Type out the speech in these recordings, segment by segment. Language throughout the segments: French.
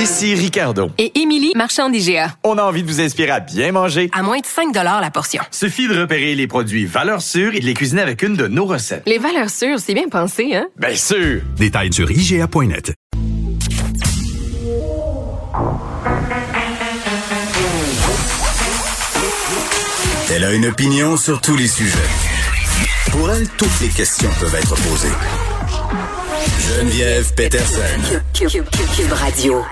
Ici Ricardo. Et Émilie, marchand d'IGA. On a envie de vous inspirer à bien manger. À moins de 5 la portion. Suffit de repérer les produits valeurs sûres et de les cuisiner avec une de nos recettes. Les valeurs sûres, c'est bien pensé, hein? Bien sûr! Détails sur IGA.net. Elle a une opinion sur tous les sujets. Pour elle, toutes les questions peuvent être posées. Geneviève Peterson. Cube Radio.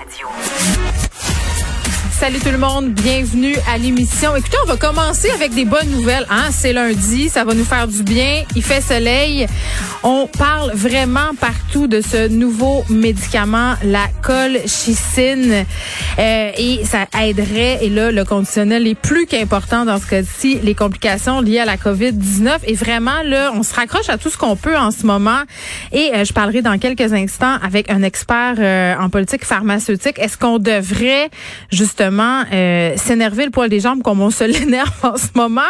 Salut tout le monde, bienvenue à l'émission. Écoutez, on va commencer avec des bonnes nouvelles. Hein? C'est lundi, ça va nous faire du bien. Il fait soleil. On parle vraiment partout de ce nouveau médicament, la colchicine, euh, et ça aiderait. Et là, le conditionnel est plus qu'important dans ce cas-ci, les complications liées à la COVID-19. Et vraiment, là, on se raccroche à tout ce qu'on peut en ce moment. Et euh, je parlerai dans quelques instants avec un expert euh, en politique pharmaceutique. Est-ce qu'on devrait justement euh, s'énerver le poil des jambes comme on se l'énerve en ce moment,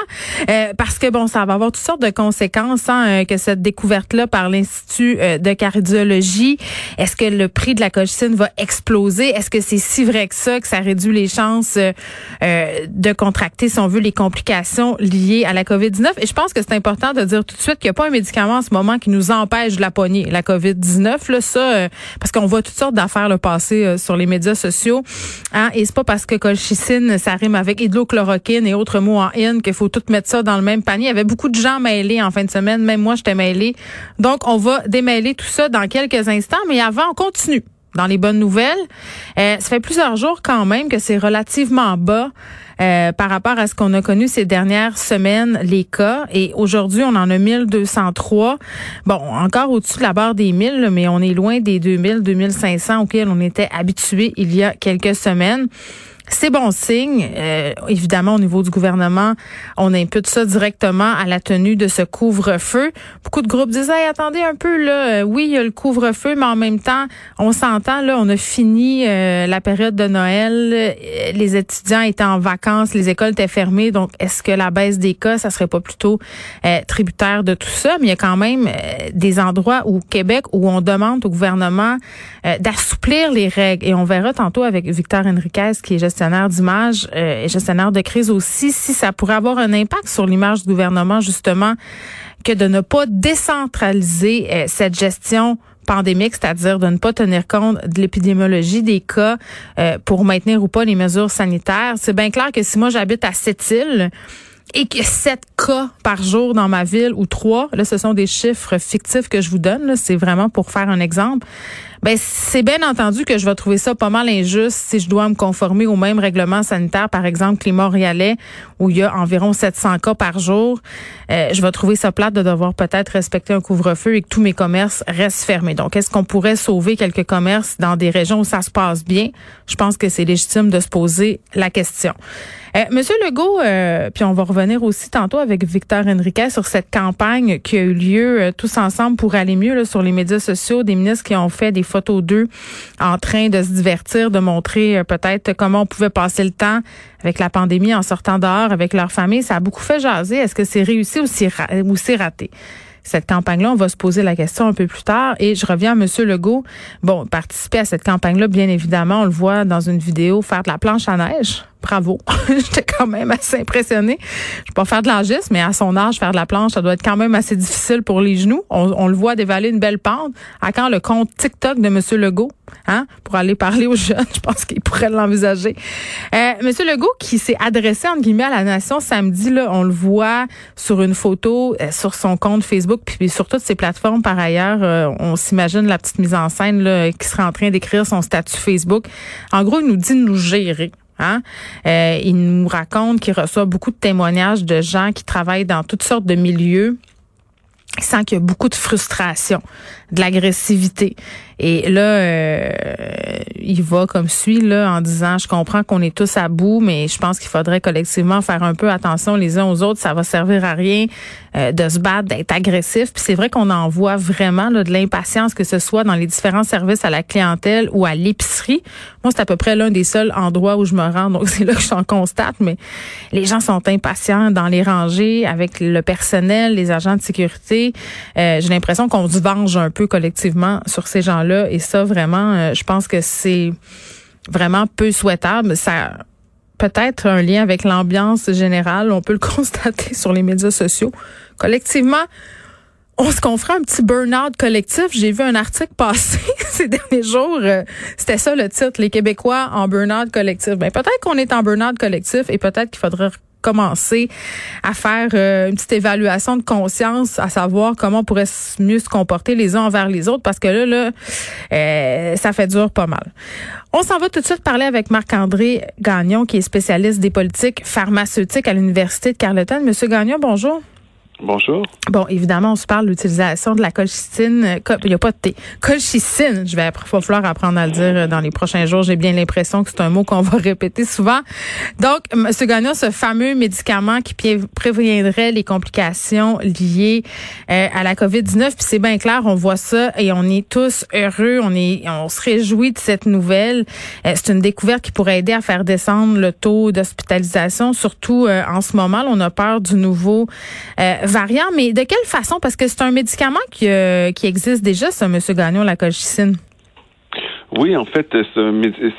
euh, parce que bon, ça va avoir toutes sortes de conséquences hein, euh, que cette découverte-là par l'Institut de cardiologie. Est-ce que le prix de la colchicine va exploser? Est-ce que c'est si vrai que ça que ça réduit les chances de contracter, si on veut, les complications liées à la COVID-19 Et je pense que c'est important de dire tout de suite qu'il n'y a pas un médicament en ce moment qui nous empêche de la pogner, la COVID-19. Là, ça, parce qu'on voit toutes sortes d'affaires le passer sur les médias sociaux. Hein, et c'est pas parce que colchicine, ça rime avec hydrochloroquine et autres mots en in, qu'il faut tout mettre ça dans le même panier. Il y avait beaucoup de gens mêlés en fin de semaine. Même moi, j'étais mêlée. Donc, on va démêler tout ça dans quelques instants. Mais avant, on continue dans les bonnes nouvelles. Euh, ça fait plusieurs jours quand même que c'est relativement bas euh, par rapport à ce qu'on a connu ces dernières semaines, les cas. Et aujourd'hui, on en a 1203. Bon, encore au-dessus de la barre des 1000, mais on est loin des 2000, 2500 auxquels on était habitué il y a quelques semaines. C'est bon signe. Euh, évidemment, au niveau du gouvernement, on impute ça directement à la tenue de ce couvre-feu. Beaucoup de groupes disent hey, attendez un peu là, euh, oui, il y a le couvre-feu, mais en même temps, on s'entend là, on a fini euh, la période de Noël, les étudiants étaient en vacances, les écoles étaient fermées, donc est-ce que la baisse des cas, ça serait pas plutôt tributaire de tout ça? Mais il y a quand même des endroits au Québec où on demande au gouvernement d'assouplir les règles. Et on verra tantôt avec Victor Henriquez qui est gestionnaire d'image euh, et gestionnaire de crise aussi, si ça pourrait avoir un impact sur l'image du gouvernement, justement, que de ne pas décentraliser euh, cette gestion pandémique, c'est-à-dire de ne pas tenir compte de l'épidémiologie des cas euh, pour maintenir ou pas les mesures sanitaires. C'est bien clair que si moi j'habite à Sept-Îles, et que 7 cas par jour dans ma ville ou 3, là ce sont des chiffres fictifs que je vous donne, c'est vraiment pour faire un exemple. Ben c'est bien entendu que je vais trouver ça pas mal injuste si je dois me conformer au même règlement sanitaire, par exemple, que Montréalais, où il y a environ 700 cas par jour. Euh, je vais trouver ça plate de devoir peut-être respecter un couvre-feu et que tous mes commerces restent fermés. Donc, est-ce qu'on pourrait sauver quelques commerces dans des régions où ça se passe bien? Je pense que c'est légitime de se poser la question. Euh, Monsieur Legault, euh, puis on va revenir aussi tantôt avec Victor Henriquet sur cette campagne qui a eu lieu euh, tous ensemble pour aller mieux là, sur les médias sociaux, des ministres qui ont fait des photos d'eux en train de se divertir, de montrer euh, peut-être comment on pouvait passer le temps avec la pandémie en sortant dehors avec leur famille. Ça a beaucoup fait jaser. Est-ce que c'est réussi ou c'est raté? cette campagne-là. On va se poser la question un peu plus tard. Et je reviens à M. Legault. Bon, participer à cette campagne-là, bien évidemment, on le voit dans une vidéo, faire de la planche à neige bravo. J'étais quand même assez impressionnée. Je peux pas faire de l'angis, mais à son âge, faire de la planche, ça doit être quand même assez difficile pour les genoux. On, le voit dévaler une belle pente. À quand le compte TikTok de M. Legault, hein, pour aller parler aux jeunes, je pense qu'il pourrait l'envisager. Euh, M. Legault qui s'est adressé, entre guillemets, à la nation samedi, là, on le voit sur une photo, euh, sur son compte Facebook, puis sur toutes ses plateformes par ailleurs. Euh, on s'imagine la petite mise en scène là, qui sera en train d'écrire son statut Facebook. En gros, il nous dit de nous gérer. Hein? Euh, il nous raconte qu'il reçoit beaucoup de témoignages de gens qui travaillent dans toutes sortes de milieux. Il sent qu'il y a beaucoup de frustration, de l'agressivité. Et là, euh, il va comme suit là en disant, je comprends qu'on est tous à bout, mais je pense qu'il faudrait collectivement faire un peu attention les uns aux autres. Ça va servir à rien euh, de se battre, d'être agressif. Puis c'est vrai qu'on en voit vraiment là, de l'impatience, que ce soit dans les différents services à la clientèle ou à l'épicerie. Moi, c'est à peu près l'un des seuls endroits où je me rends, donc c'est là que j'en constate. Mais les gens sont impatients dans les rangées avec le personnel, les agents de sécurité. Euh, J'ai l'impression qu'on se venge un peu collectivement sur ces gens-là et ça, vraiment, euh, je pense que c'est vraiment peu souhaitable. Ça peut-être un lien avec l'ambiance générale. On peut le constater sur les médias sociaux. Collectivement, on se confronte un petit burn-out collectif. J'ai vu un article passer ces derniers jours. Euh, c'était ça le titre, les Québécois en burn-out collectif. Ben, peut-être qu'on est en burn-out collectif et peut-être qu'il faudrait commencer à faire euh, une petite évaluation de conscience, à savoir comment on pourrait mieux se comporter les uns envers les autres, parce que là, là, euh, ça fait dur pas mal. On s'en va tout de suite parler avec Marc-André Gagnon, qui est spécialiste des politiques pharmaceutiques à l'Université de Carleton. Monsieur Gagnon, bonjour. Bonjour. Bon, évidemment, on se parle de l'utilisation de la colchicine. Euh, il n'y a pas de thé. Colchicine, je vais va falloir apprendre à le dire euh, dans les prochains jours. J'ai bien l'impression que c'est un mot qu'on va répéter souvent. Donc, M. Gagnon, ce fameux médicament qui préviendrait les complications liées euh, à la COVID-19, puis c'est bien clair, on voit ça et on est tous heureux, on est, on se réjouit de cette nouvelle. c'est une découverte qui pourrait aider à faire descendre le taux d'hospitalisation, surtout en ce moment. on a peur du nouveau variant, mais de quelle façon? Parce que c'est un médicament qui, euh, qui existe déjà, ça, M. Gagnon, la colchicine. Oui, en fait,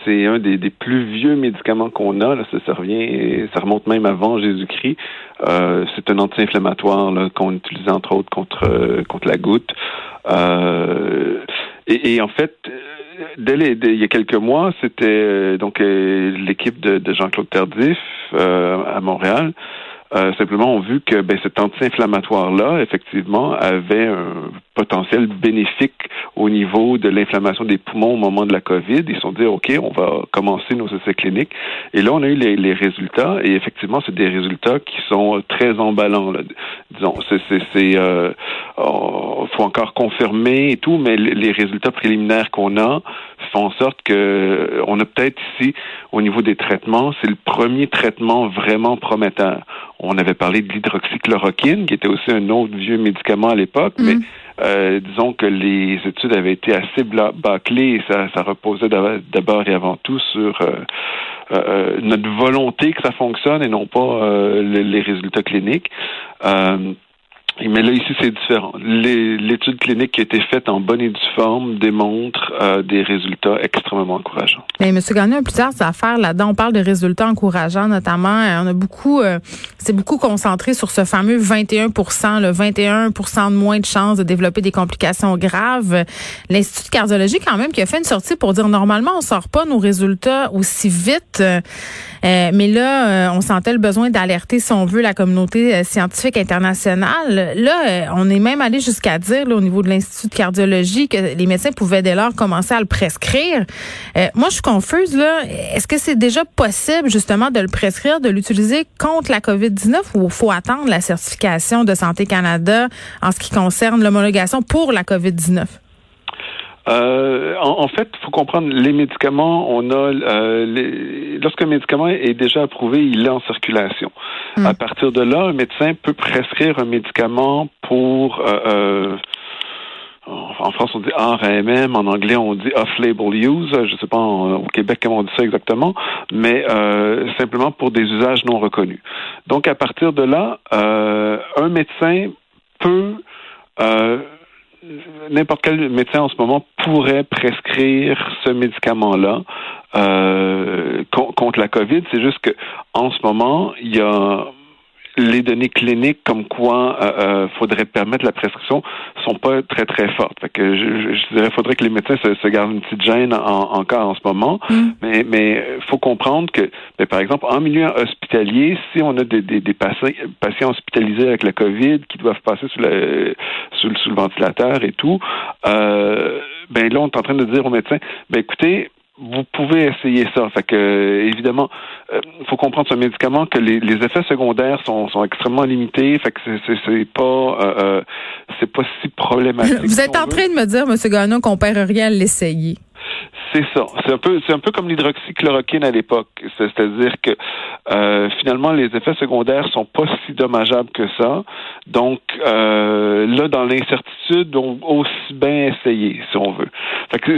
c'est un des, plus vieux médicaments qu'on a. Là, ça, revient, ça remonte même avant Jésus-Christ. Euh, c'est un anti-inflammatoire qu'on utilise entre autres contre euh, contre la goutte. et, en fait, dès, il y a quelques mois, c'était donc l'équipe de, de Jean-Claude Tardif à Montréal euh, simplement ont vu que ben, cet anti-inflammatoire-là, effectivement, avait un potentiel bénéfique au niveau de l'inflammation des poumons au moment de la COVID. Ils se sont dit, OK, on va commencer nos essais cliniques. Et là, on a eu les, les résultats, et effectivement, c'est des résultats qui sont très emballants. Là. Disons, c'est, c'est, euh, oh, faut encore confirmer et tout, mais les résultats préliminaires qu'on a font en sorte que on a peut-être ici, au niveau des traitements, c'est le premier traitement vraiment prometteur. On avait parlé de l'hydroxychloroquine, qui était aussi un autre vieux médicament à l'époque, mais mm. Euh, disons que les études avaient été assez bâclées et ça, ça reposait d'abord et avant tout sur euh, euh, notre volonté que ça fonctionne et non pas les résultats cliniques. Mais là, ici, c'est différent. L'étude clinique qui a été faite en bonne et due forme démontre euh, des résultats extrêmement encourageants. Mais M. Gagnon a plusieurs affaires là-dedans. On parle de résultats encourageants, notamment. Euh, on a beaucoup, euh, c'est beaucoup concentré sur ce fameux 21% le 21% de moins de chances de développer des complications graves. L'Institut de cardiologie, quand même, qui a fait une sortie pour dire normalement, on sort pas nos résultats aussi vite. mais là, on sentait le besoin d'alerter, si on veut, la communauté scientifique internationale là, euh, on est même allé jusqu'à dire au niveau de l'Institut de cardiologie que les médecins pouvaient dès lors commencer à le prescrire. Euh, moi, je suis confuse. là. Est-ce que c'est déjà possible justement de le prescrire, de l'utiliser contre la COVID-19 ou faut attendre la certification de Santé Canada en ce qui concerne l'homologation pour la COVID-19? Euh, en, fait, il faut comprendre les médicaments. On a euh, lorsqu'un médicament est déjà approuvé, il est en circulation. Hmm. À partir de là, un médecin peut prescrire un médicament pour euh, en France, on dit RAMM, en anglais, on dit off-label use. Je ne sais pas au Québec comment on dit ça exactement, mais simplement pour des usages non reconnus. Donc, à partir de là, un médecin peut n'importe quel médecin en ce moment pourrait prescrire ce médicament-là euh, contre la COVID. C'est juste que en ce moment, il y a les données cliniques comme quoi euh, euh, faudrait permettre la prescription sont pas très très fortes. Fait que je, je dirais faudrait que les médecins se, gardent une petite gêne encore en ce moment. Mm. Mais mais faut comprendre que ben, par exemple en milieu hospitalier, si on a des, des, des patients, patients hospitalisés avec la COVID qui doivent passer sous, le, sous, le ventilateur et tout, euh, ben là on est en train de dire aux médecins, ben écoutez vous pouvez essayer ça. Fait que évidemment, il euh, faut comprendre ce médicament que les, effets secondaires sont, sont, extrêmement limités. Fait que c'est pas euh, euh, c'est pas si problématique. Vous êtes en train de me dire, M. Gagnon, qu'on perd rien à l'essayer. C'est ça. C'est un peu, c'est un peu comme l'hydroxychloroquine à l'époque. C'est-à-dire que euh, finalement les effets secondaires sont pas si dommageables que ça. Donc euh, là, dans l'incertitude, on aussi bien essayer si on veut. Fait que,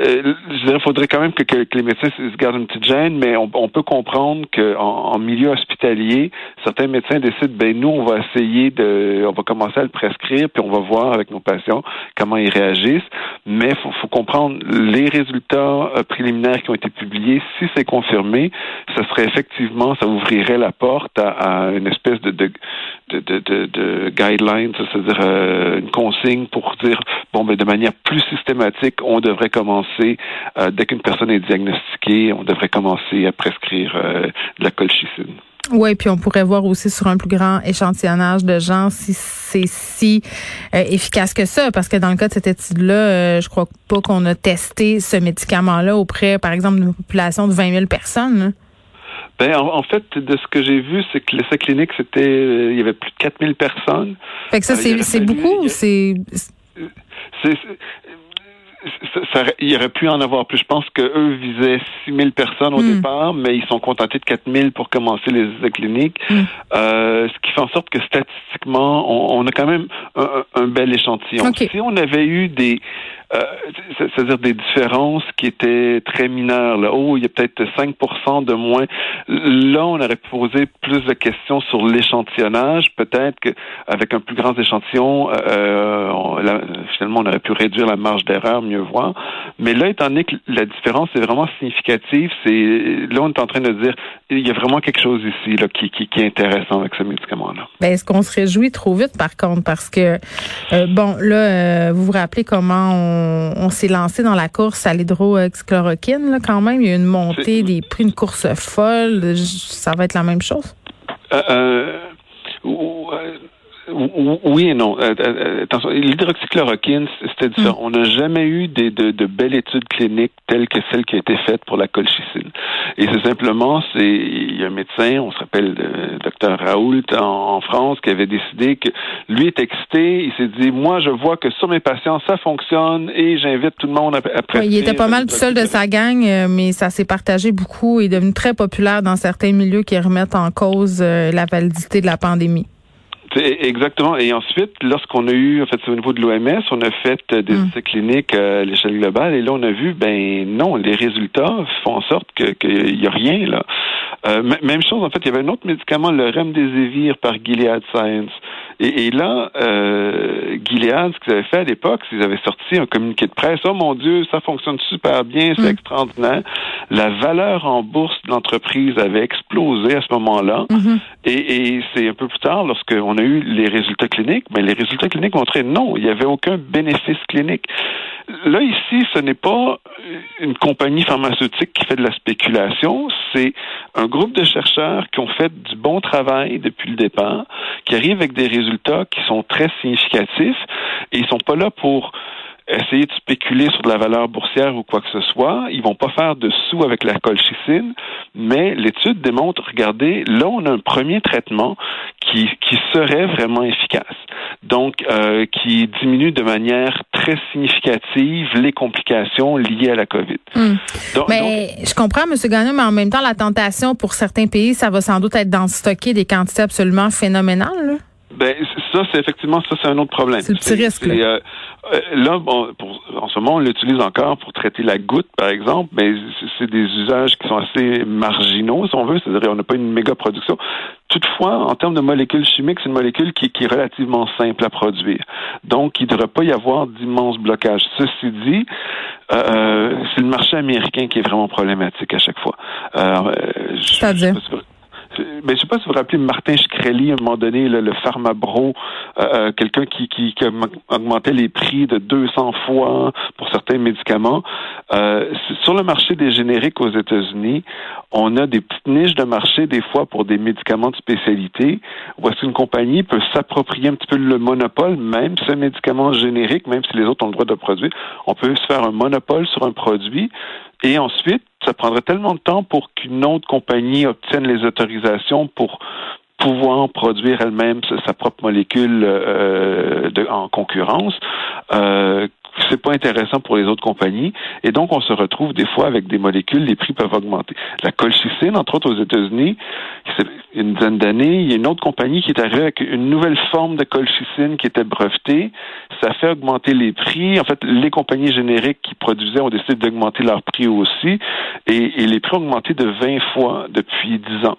euh, je dirais, faudrait quand même que, que, les médecins se gardent une petite gêne, mais on, on peut comprendre qu'en en, milieu hospitalier, certains médecins décident, ben nous, on va essayer de, on va commencer à le prescrire, puis on va voir avec nos patients comment ils réagissent. Mais faut, faut comprendre les résultats euh, préliminaires qui ont été publiés, si c'est confirmé, ça serait effectivement, ça ouvrirait la porte à, une espèce de, de, de, de, de guideline, c'est-à-dire euh, une consigne pour dire, bon, mais ben, de manière plus systématique, on devrait commencer, euh, dès qu'une personne est diagnostiquée, on devrait commencer à prescrire de la colchicine. Oui, puis on pourrait voir aussi sur un plus grand échantillonnage de gens si c'est si euh, efficace que ça, parce que dans le cas de cette étude-là, euh, je crois pas qu'on a testé ce médicament-là auprès, par exemple, d'une population de 20 000 personnes. Ben, en, fait, de ce que j'ai vu, c'est que l'essai clinique, c'était, euh, il y avait plus de 4 000 personnes. Fait que ça, c'est beaucoup ou c'est ça, il aurait pu en avoir plus. Je pense qu'eux visaient 6 000 personnes au hmm. départ, mais ils sont contentés de 4 000 pour commencer les essais cliniques. Hmm. Euh, ce qui fait en sorte que statistiquement, on, a quand même un, bel échantillon. Si on avait eu des euh, c'est-à-dire des différences qui étaient très mineures. Là. Oh, il y a peut-être 5% de moins. Là, on aurait posé plus de questions sur l'échantillonnage. Peut-être qu'avec un plus grand échantillon, euh, finalement, on aurait pu réduire la marge d'erreur, mieux voir. Mais là, étant donné que la différence est vraiment significative, c'est là, on est en train de dire il y a vraiment quelque chose ici là, qui, qui, qui est intéressant avec ce médicament-là. Ben, est-ce qu'on se réjouit trop vite, par contre, parce que, euh, bon, là, vous vous rappelez comment on on, s'est lancé dans la course à l'hydroxychloroquine, là, quand même. Il y a une montée des prix, une course folle. Ça va être la même chose? Euh, euh, oui et non. Euh, euh, attention, l'hydroxychloroquine, c'était différent. Mm. On n'a jamais eu des, de, de, belles études cliniques telles que celle qui a été faite pour la colchicine. Et c'est simplement, c'est il y a un médecin, on se rappelle le docteur Raoult en, France, qui avait décidé que lui est excité. Il s'est dit, moi, je vois que sur mes patients, ça fonctionne et j'invite tout le monde à, à Il était pas mal tout seul de sa gang, euh, mais ça s'est partagé beaucoup et est devenu très populaire dans certains milieux qui remettent en cause la validité de la pandémie. Exactement. Et ensuite, lorsqu'on a eu, en fait, au niveau de l'OMS, on a fait euh, des mm. essais cliniques euh, à l'échelle globale, et là, on a vu, ben non, les résultats font en sorte qu'il n'y a rien là. Euh, même chose, en fait, il y avait un autre médicament, le Remdesivir par Gilead Science. Et, là, euh, Gilead, ce qu'ils avaient fait à l'époque, c'est qu'ils avaient sorti un communiqué de presse. Oh mon Dieu, ça fonctionne super bien, c'est mm. extraordinaire. La valeur en bourse de l'entreprise avait explosé à ce moment-là. Mm-hmm. Et, et c'est un peu plus tard, lorsqu'on a eu les résultats cliniques, mais les résultats cliniques montraient non, il n'y avait aucun bénéfice clinique. Là, ici, ce n'est pas une compagnie pharmaceutique qui fait de la spéculation, c'est un groupe de chercheurs qui ont fait du bon travail depuis le départ, qui arrivent avec des résultats qui sont très significatifs et ils sont pas là pour essayer de spéculer sur de la valeur boursière ou quoi que ce soit. Ils vont pas faire de sous avec la colchicine, mais l'étude démontre, regardez, là, on a un premier traitement qui, qui serait vraiment efficace. Donc, euh, qui diminue de manière très significative les complications liées à la COVID. Hmm. mais je comprends, M. Gagnon, mais en même temps, la tentation pour certains pays, ça va sans doute être d'en stocker des quantités absolument phénoménales. Là. Ben ça, c'est effectivement ça, c'est un autre problème. C'est le petit risque. Là, euh, euh, là bon, pour, en ce moment, on l'utilise encore pour traiter la goutte, par exemple, mais c'est des usages qui sont assez marginaux, si on veut, c'est-à-dire on n'a pas une méga production. Toutefois, en termes de molécules chimiques, c'est une molécule qui, qui, est relativement simple à produire. Donc, il ne devrait pas y avoir d'immenses blocages. Ceci dit, euh, c'est le marché américain qui est vraiment problématique à chaque fois. Euh, C'est-à-dire? Mais ben, je sais pas si vous vous rappelez Martin Shkreli, à un moment donné, le, pharmabro, euh, euh, quelqu'un qui, qui, augmentait les prix de 200 fois pour certains médicaments. Euh, sur le marché des génériques aux États-Unis, on a des petites niches de marché des fois pour des médicaments de spécialité. Est-ce qu'une compagnie peut s'approprier un petit peu le monopole, même ce médicament générique, même si les autres ont le droit de produire, on peut se faire un monopole sur un produit et ensuite, ça prendrait tellement de temps pour qu'une autre compagnie obtienne les autorisations pour pouvoir produire elle-même sa propre molécule euh, en concurrence euh, c'est pas intéressant pour les autres compagnies. Et donc, on se retrouve des fois avec des molécules, les prix peuvent augmenter. La colchicine, entre autres aux États-Unis, une dizaine d'années, il y a une autre compagnie qui est arrivée avec une nouvelle forme de colchicine qui était brevetée. Ça fait augmenter les prix. En fait, les compagnies génériques qui produisaient ont décidé d'augmenter leurs prix aussi. Et, et, les prix ont augmenté de 20 fois depuis 10 ans.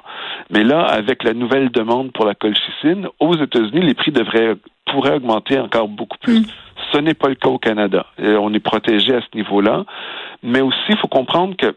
Mais là, avec la nouvelle demande pour la colchicine, aux États-Unis, les prix devraient pourrait augmenter encore beaucoup plus. Ce n'est pas le cas au Canada. on est protégé à ce niveau-là. Mais aussi, il faut comprendre que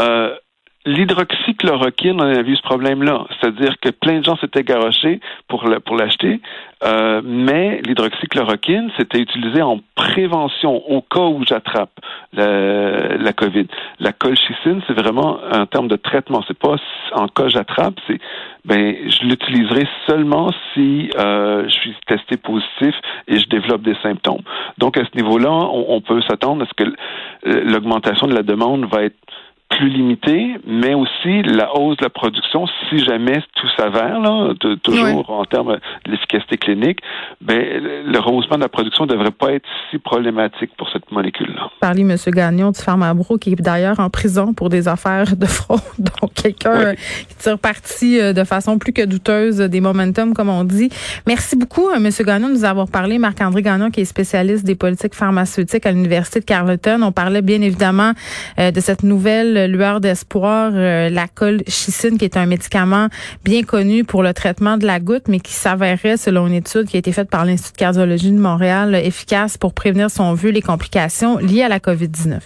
euh, L'hydroxychloroquine, on a vu ce problème-là. C'est-à-dire que plein de gens s'étaient garochés pour l'acheter, euh, mais l'hydroxychloroquine, c'était utilisé en prévention au cas où j'attrape la, COVID. La colchicine, c'est vraiment un terme de traitement. C'est pas en cas j'attrape, c'est ben je l'utiliserai seulement si euh, je suis testé positif et je développe des symptômes. Donc à ce niveau-là, on peut s'attendre à ce que l'augmentation de la demande va être plus limité, mais aussi la hausse de la production, si jamais tout s'avère, là, toujours en termes de l'efficacité clinique, ben, le rehaussement de la production ne devrait pas être si problématique pour cette molécule-là. Parlez, M. Gagnon du Pharmabro, qui est d'ailleurs en prison pour des affaires de fraude. Donc, quelqu'un qui tire parti euh, de façon plus que douteuse des momentum, comme on dit. Merci beaucoup, euh, M. Gagnon, de nous avoir parlé. Marc-André Gagnon, qui est spécialiste des politiques pharmaceutiques à l'Université de Carleton. On parlait bien évidemment euh, de cette nouvelle lueur d'espoir, euh, la colchicine, qui est un médicament bien connu pour le traitement de la goutte, mais qui s'avérait, selon une étude qui a été faite par l'Institut de cardiologie de Montréal, efficace pour prévenir, son vu, les complications liées à la COVID-19.